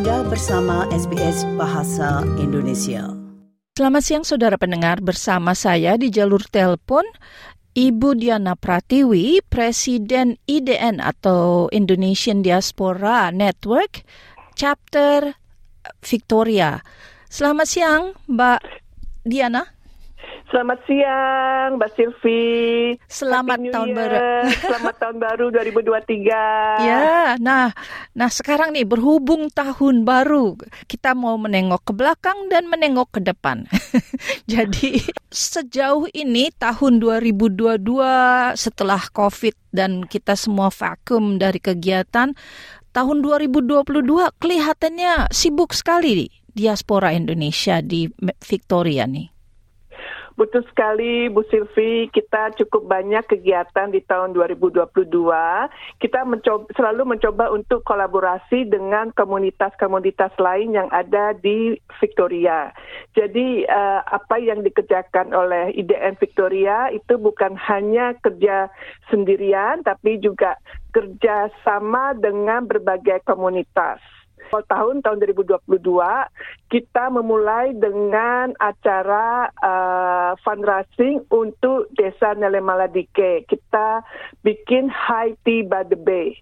Anda bersama SBS Bahasa Indonesia. Selamat siang saudara pendengar bersama saya di jalur telepon Ibu Diana Pratiwi, Presiden IDN atau Indonesian Diaspora Network, Chapter Victoria. Selamat siang Mbak Diana. Selamat siang, Mbak Silvi. Selamat tahun baru. Selamat tahun baru 2023. Ya, nah, nah sekarang nih berhubung tahun baru, kita mau menengok ke belakang dan menengok ke depan. Jadi sejauh ini tahun 2022 setelah COVID dan kita semua vakum dari kegiatan, tahun 2022 kelihatannya sibuk sekali diaspora Indonesia di Victoria nih. Betul sekali Bu Silvi, kita cukup banyak kegiatan di tahun 2022. Kita mencoba, selalu mencoba untuk kolaborasi dengan komunitas-komunitas lain yang ada di Victoria. Jadi uh, apa yang dikerjakan oleh IDN Victoria itu bukan hanya kerja sendirian tapi juga kerja sama dengan berbagai komunitas tahun tahun 2022 kita memulai dengan acara uh, fundraising untuk Desa Nelemaladike. Kita bikin High Tea by the Bay.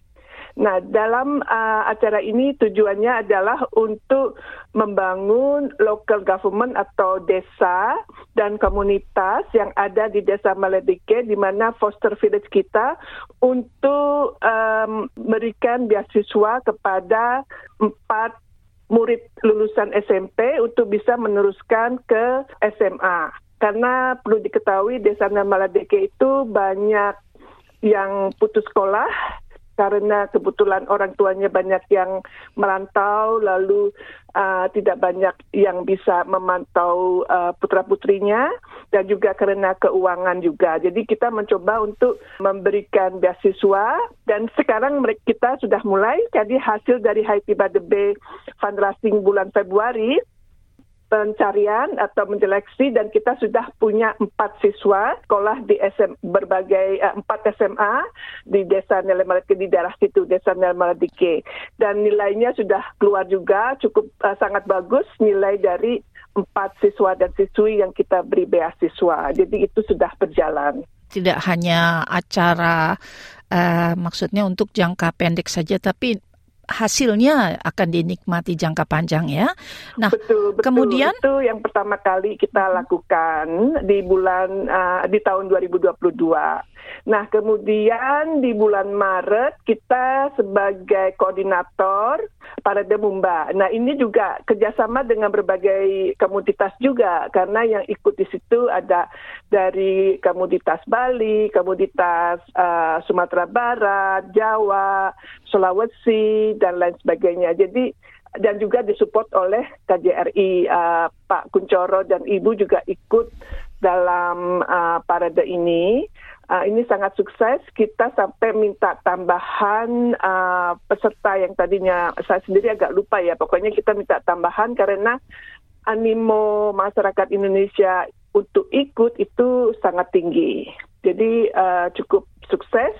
Nah, dalam uh, acara ini tujuannya adalah untuk membangun local government atau desa dan komunitas yang ada di Desa Maledike di mana foster village kita untuk um, memberikan beasiswa kepada empat murid lulusan SMP untuk bisa meneruskan ke SMA. Karena perlu diketahui Desa Maledike itu banyak yang putus sekolah karena kebetulan orang tuanya banyak yang merantau lalu uh, tidak banyak yang bisa memantau uh, putra putrinya dan juga karena keuangan juga. Jadi kita mencoba untuk memberikan beasiswa dan sekarang kita sudah mulai jadi hasil dari Haiti by the Bay fundraising bulan Februari pencarian atau menyeleksi dan kita sudah punya empat siswa sekolah di SM, berbagai uh, empat SMA di desa Nelemalike di daerah situ desa Nelemalike dan nilainya sudah keluar juga cukup uh, sangat bagus nilai dari empat siswa dan siswi yang kita beri beasiswa. Jadi itu sudah berjalan. Tidak hanya acara uh, maksudnya untuk jangka pendek saja tapi hasilnya akan dinikmati jangka panjang ya. Nah, betul, betul, kemudian itu yang pertama kali kita lakukan di bulan uh, di tahun 2022. Nah, kemudian di bulan Maret kita sebagai koordinator pada Demumba. Nah, ini juga kerjasama dengan berbagai komunitas juga karena yang ikut di situ ada dari komunitas Bali, komunitas uh, Sumatera Barat, Jawa, Sulawesi dan lain sebagainya. Jadi dan juga disupport oleh KJRI uh, Pak Kuncoro dan Ibu juga ikut dalam uh, parade ini. Uh, ini sangat sukses. Kita sampai minta tambahan uh, peserta yang tadinya saya sendiri agak lupa ya. Pokoknya kita minta tambahan karena animo masyarakat Indonesia untuk ikut itu sangat tinggi. Jadi uh, cukup sukses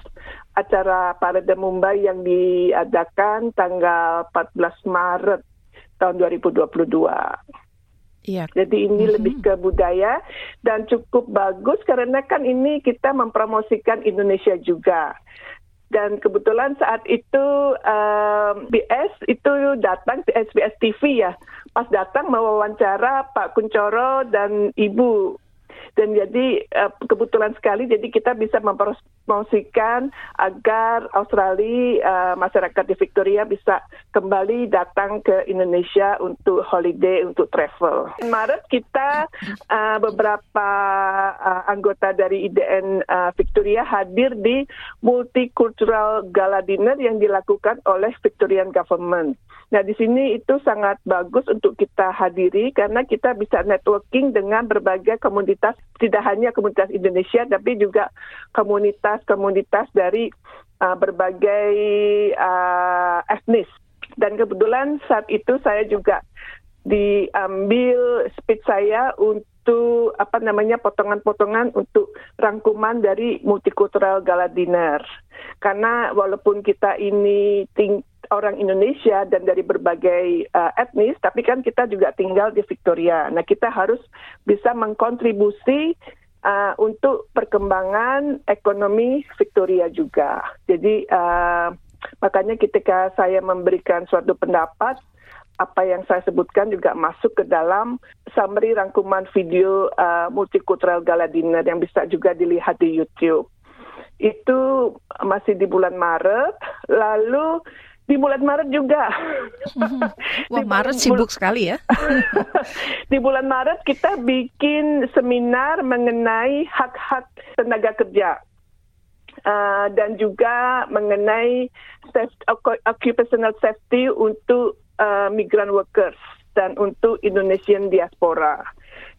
acara Parade Mumbai yang diadakan tanggal 14 Maret tahun 2022. Iya. Jadi ini mm-hmm. lebih ke budaya dan cukup bagus karena kan ini kita mempromosikan Indonesia juga. Dan kebetulan saat itu um, BS itu datang di SBS TV ya. Pas datang mewawancara Pak Kuncoro dan Ibu dan jadi uh, kebetulan sekali jadi kita bisa mempromosikan agar Australia uh, masyarakat di Victoria bisa kembali datang ke Indonesia untuk holiday untuk travel. Maret kita uh, beberapa anggota dari IDN Victoria hadir di multicultural gala dinner yang dilakukan oleh Victorian Government. Nah, di sini itu sangat bagus untuk kita hadiri karena kita bisa networking dengan berbagai komunitas, tidak hanya komunitas Indonesia, tapi juga komunitas-komunitas dari uh, berbagai uh, etnis. Dan kebetulan saat itu saya juga diambil speech saya untuk apa namanya potongan-potongan untuk rangkuman dari multicultural gala dinner karena walaupun kita ini ting orang Indonesia dan dari berbagai uh, etnis, tapi kan kita juga tinggal di Victoria. Nah, kita harus bisa mengkontribusi uh, untuk perkembangan ekonomi Victoria juga. Jadi uh, makanya ketika saya memberikan suatu pendapat, apa yang saya sebutkan juga masuk ke dalam summary rangkuman video uh, multicultural gala dinner yang bisa juga dilihat di YouTube. Itu masih di bulan Maret, lalu di bulan Maret juga. Wah, Maret sibuk sekali ya. di bulan Maret kita bikin seminar mengenai hak-hak tenaga kerja. Uh, dan juga mengenai safety, occupational safety untuk uh, migran workers dan untuk Indonesian diaspora.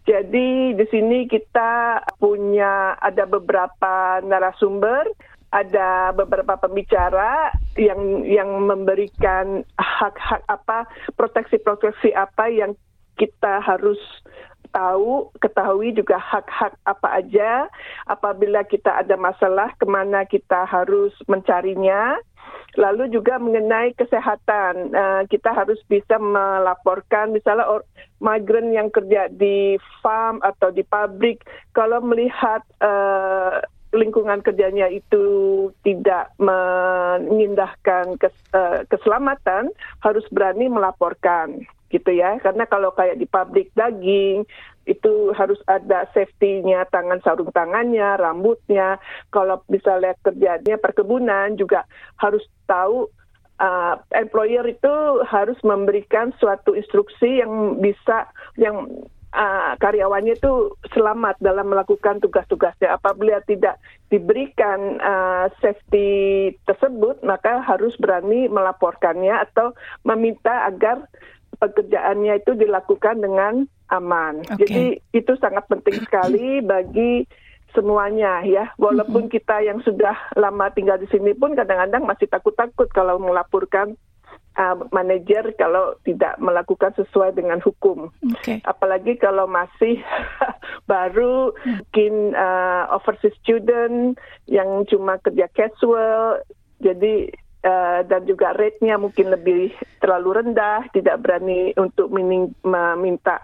Jadi di sini kita punya ada beberapa narasumber, ada beberapa pembicara yang yang memberikan hak-hak apa proteksi-proteksi apa yang kita harus tahu, ketahui juga hak-hak apa aja. Apabila kita ada masalah ke mana kita harus mencarinya. Lalu juga mengenai kesehatan, uh, kita harus bisa melaporkan misalnya or, migran yang kerja di farm atau di pabrik, kalau melihat uh, lingkungan kerjanya itu tidak mengindahkan uh, keselamatan, harus berani melaporkan gitu ya. Karena kalau kayak di pabrik daging itu harus ada safety-nya, tangan sarung tangannya, rambutnya. Kalau misalnya kerjanya perkebunan juga harus tahu uh, employer itu harus memberikan suatu instruksi yang bisa yang uh, karyawannya itu selamat dalam melakukan tugas-tugasnya. Apabila tidak diberikan uh, safety tersebut, maka harus berani melaporkannya atau meminta agar pekerjaannya itu dilakukan dengan aman. Okay. Jadi itu sangat penting sekali bagi semuanya ya. Walaupun kita yang sudah lama tinggal di sini pun kadang-kadang masih takut-takut kalau melaporkan uh, manajer kalau tidak melakukan sesuai dengan hukum. Okay. Apalagi kalau masih baru mungkin uh, overseas student yang cuma kerja casual. Jadi Uh, dan juga rate-nya mungkin lebih terlalu rendah, tidak berani untuk meminta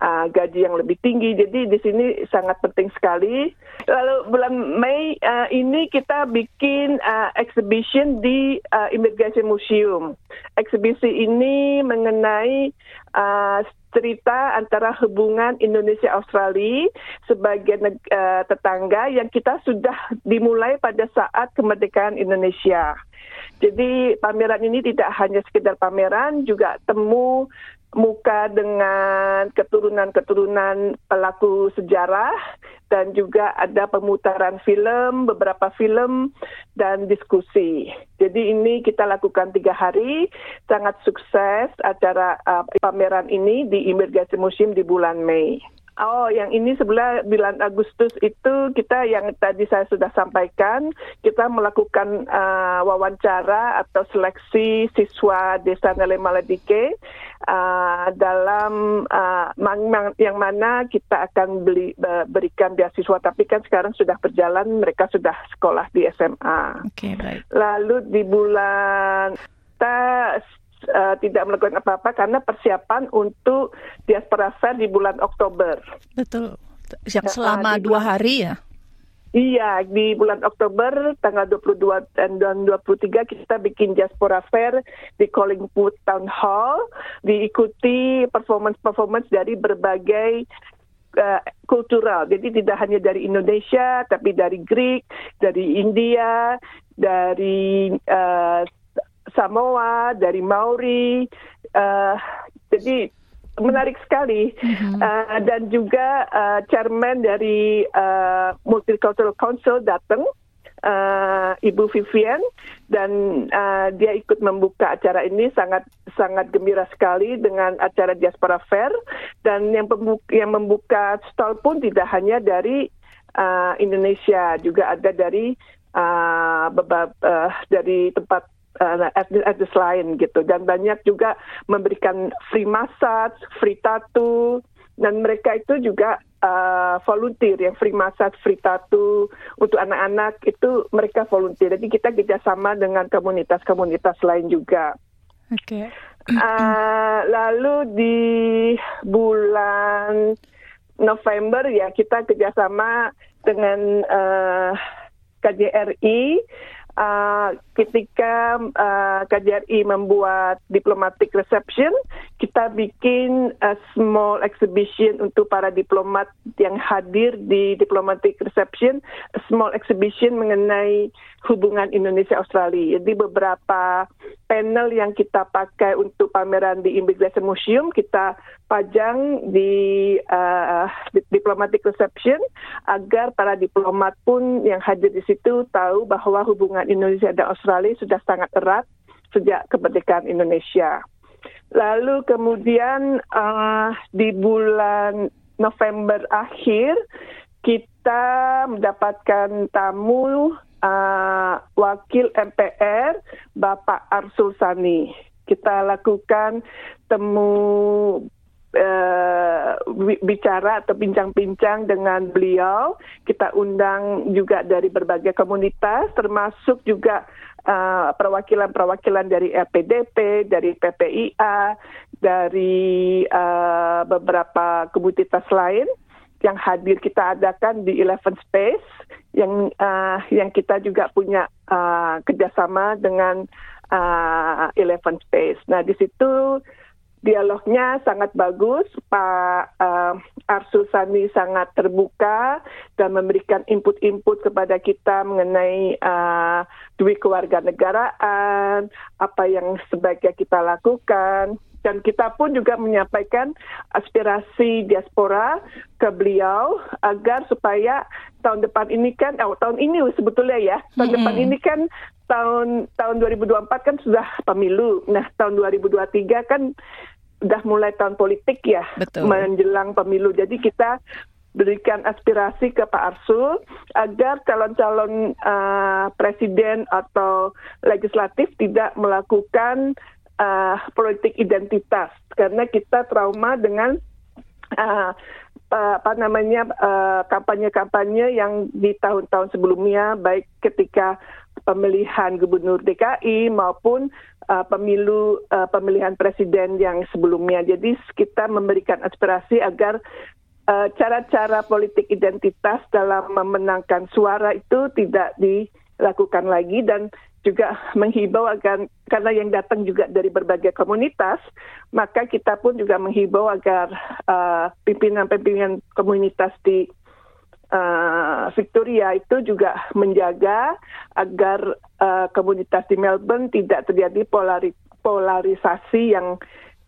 uh, gaji yang lebih tinggi. Jadi di sini sangat penting sekali. Lalu bulan Mei uh, ini kita bikin uh, exhibition di uh, Immigration Museum. Eksibisi ini mengenai uh, cerita antara hubungan Indonesia Australia sebagai uh, tetangga yang kita sudah dimulai pada saat kemerdekaan Indonesia. Jadi pameran ini tidak hanya sekedar pameran, juga temu muka dengan keturunan-keturunan pelaku sejarah dan juga ada pemutaran film, beberapa film dan diskusi. Jadi ini kita lakukan tiga hari, sangat sukses acara uh, pameran ini di Imigrasi Museum di bulan Mei. Oh, yang ini sebelah bulan Agustus itu kita yang tadi saya sudah sampaikan, kita melakukan uh, wawancara atau seleksi siswa Desa Nele Maladike uh, dalam uh, yang mana kita akan beli, berikan beasiswa. Tapi kan sekarang sudah berjalan, mereka sudah sekolah di SMA. Oke, okay, baik. Lalu di bulan kita uh, tidak melakukan apa-apa karena persiapan untuk diaspora fair di bulan Oktober. Betul. Yang selama uh, dua hari ya? Iya, di bulan Oktober tanggal 22 dan 23 kita bikin Diaspora Fair di Collingwood Town Hall, diikuti performance-performance dari berbagai uh, kultural. Jadi tidak hanya dari Indonesia, tapi dari Greek, dari India, dari uh, Samoa, dari Maori. Uh, jadi menarik sekali mm-hmm. uh, dan juga uh, chairman dari uh, Multicultural Council datang uh, Ibu Vivian dan uh, dia ikut membuka acara ini sangat sangat gembira sekali dengan acara Diaspora Fair dan yang pembuka, yang membuka stall pun tidak hanya dari uh, Indonesia juga ada dari uh, bebab, uh, dari tempat uh, etnis lain gitu dan banyak juga memberikan free massage, free tattoo dan mereka itu juga uh, volunteer yang free massage, free tattoo untuk anak-anak itu mereka volunteer. Jadi kita kerjasama dengan komunitas-komunitas lain juga. Oke. Okay. Uh, lalu di bulan November ya kita kerjasama dengan uh, KJRI uh, ketika uh, KJRI membuat diplomatic reception, kita bikin a small exhibition untuk para diplomat yang hadir di diplomatic reception, a small exhibition mengenai hubungan Indonesia Australia. Jadi beberapa panel yang kita pakai untuk pameran di Immigration Museum kita pajang di uh, diplomatic reception agar para diplomat pun yang hadir di situ tahu bahwa hubungan Indonesia dan Australia sudah sangat erat sejak kemerdekaan Indonesia. Lalu kemudian uh, di bulan November akhir kita mendapatkan tamu uh, wakil MPR Bapak Arsul Sani. Kita lakukan temu uh, bicara atau bincang-bincang dengan beliau. Kita undang juga dari berbagai komunitas, termasuk juga uh, perwakilan-perwakilan dari LPDP, dari PPIA, dari uh, beberapa komunitas lain yang hadir kita adakan di Eleven Space yang uh, yang kita juga punya uh, kerjasama dengan uh, Eleven Space. Nah di situ dialognya sangat bagus, Pak uh, Arsul Sani sangat terbuka dan memberikan input-input kepada kita mengenai uh, duit keluarga negaraan, apa yang sebaiknya kita lakukan dan kita pun juga menyampaikan aspirasi diaspora ke beliau agar supaya tahun depan ini kan oh, tahun ini sebetulnya ya tahun -hmm. depan ini kan tahun tahun 2024 kan sudah pemilu nah tahun 2023 kan sudah mulai tahun politik ya Betul. menjelang pemilu jadi kita berikan aspirasi ke Pak Arsul agar calon-calon uh, presiden atau legislatif tidak melakukan uh, politik identitas karena kita trauma dengan uh, apa namanya kampanye-kampanye uh, yang di tahun-tahun sebelumnya baik ketika pemilihan gubernur DKI maupun uh, pemilu uh, pemilihan presiden yang sebelumnya. Jadi kita memberikan aspirasi agar cara-cara uh, politik identitas dalam memenangkan suara itu tidak dilakukan lagi dan juga menghibau agar karena yang datang juga dari berbagai komunitas, maka kita pun juga menghibau agar uh, pimpinan-pimpinan komunitas di uh, Victoria itu juga menjaga agar uh, komunitas di Melbourne tidak terjadi polari polarisasi yang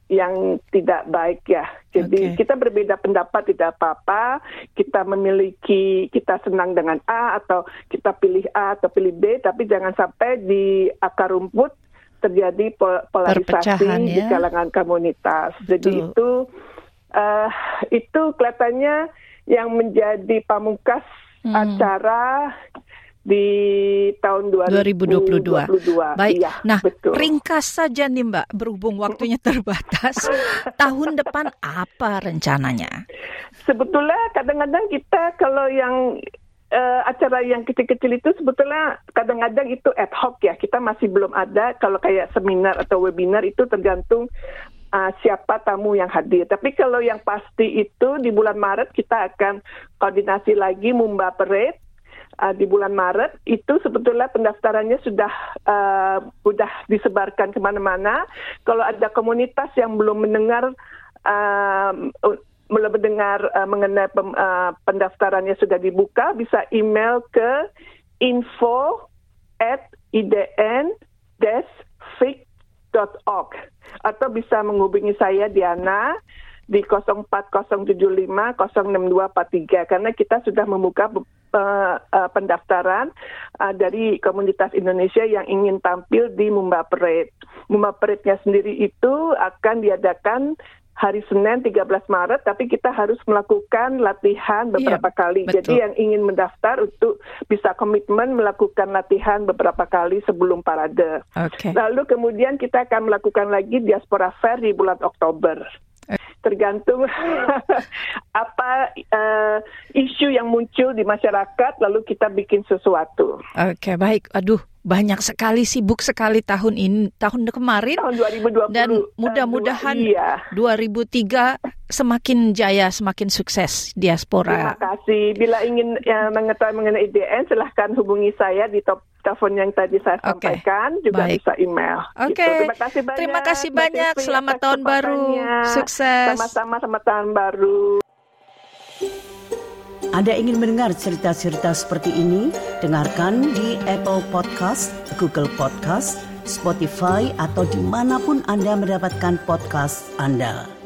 yang tidak baik ya. Jadi okay. kita berbeda pendapat tidak apa-apa. Kita memiliki kita senang dengan A atau kita pilih A atau pilih B, tapi jangan sampai di akar rumput terjadi polarisasi ya? di kalangan komunitas. Betul. Jadi itu uh, itu kelihatannya yang menjadi pamungkas hmm. acara di tahun 2022. 2022. Baik. Ya, nah, betul. ringkas saja nih Mbak, berhubung waktunya terbatas. tahun depan apa rencananya? Sebetulnya kadang-kadang kita kalau yang uh, acara yang kecil-kecil itu sebetulnya kadang-kadang itu ad hoc ya. Kita masih belum ada kalau kayak seminar atau webinar itu tergantung uh, siapa tamu yang hadir. Tapi kalau yang pasti itu di bulan Maret kita akan koordinasi lagi Mumba Parade uh, di bulan Maret itu sebetulnya pendaftarannya sudah uh, sudah disebarkan ke mana-mana. Kalau ada komunitas yang belum mendengar uh, belum mendengar uh, mengenai pem, uh, pendaftarannya sudah dibuka, bisa email ke info at idn fic.org atau bisa menghubungi saya Diana di 04075 06243 karena kita sudah membuka pendaftaran uh, dari komunitas Indonesia yang ingin tampil di Mumba Parade. Mumba Parade-nya sendiri itu akan diadakan hari Senin 13 Maret, tapi kita harus melakukan latihan iya, beberapa iya, kali. Betul. Jadi yang ingin mendaftar untuk bisa komitmen melakukan latihan beberapa kali sebelum parade. Okay. Lalu kemudian kita akan melakukan lagi diaspora fair di bulan Oktober. Tergantung apa uh, isu yang muncul di masyarakat lalu kita bikin sesuatu. Oke, okay, baik. Aduh, banyak sekali sibuk sekali tahun ini, tahun kemarin. Tahun 2020. Dan mudah-mudahan iya. 2003 semakin jaya, semakin sukses diaspora. Terima kasih. Bila ingin ya, mengetahui mengenai IDN, silahkan hubungi saya di top telepon yang tadi saya okay. sampaikan, juga Baik. bisa email. Oke. Okay. Gitu. Terima kasih banyak. Terima kasih banyak. Selamat tahun baru. Sukses. Sama-sama selamat tahun baru. Anda ingin mendengar cerita-cerita seperti ini? Dengarkan di Apple Podcast, Google Podcast, Spotify, atau di mana pun Anda mendapatkan podcast Anda.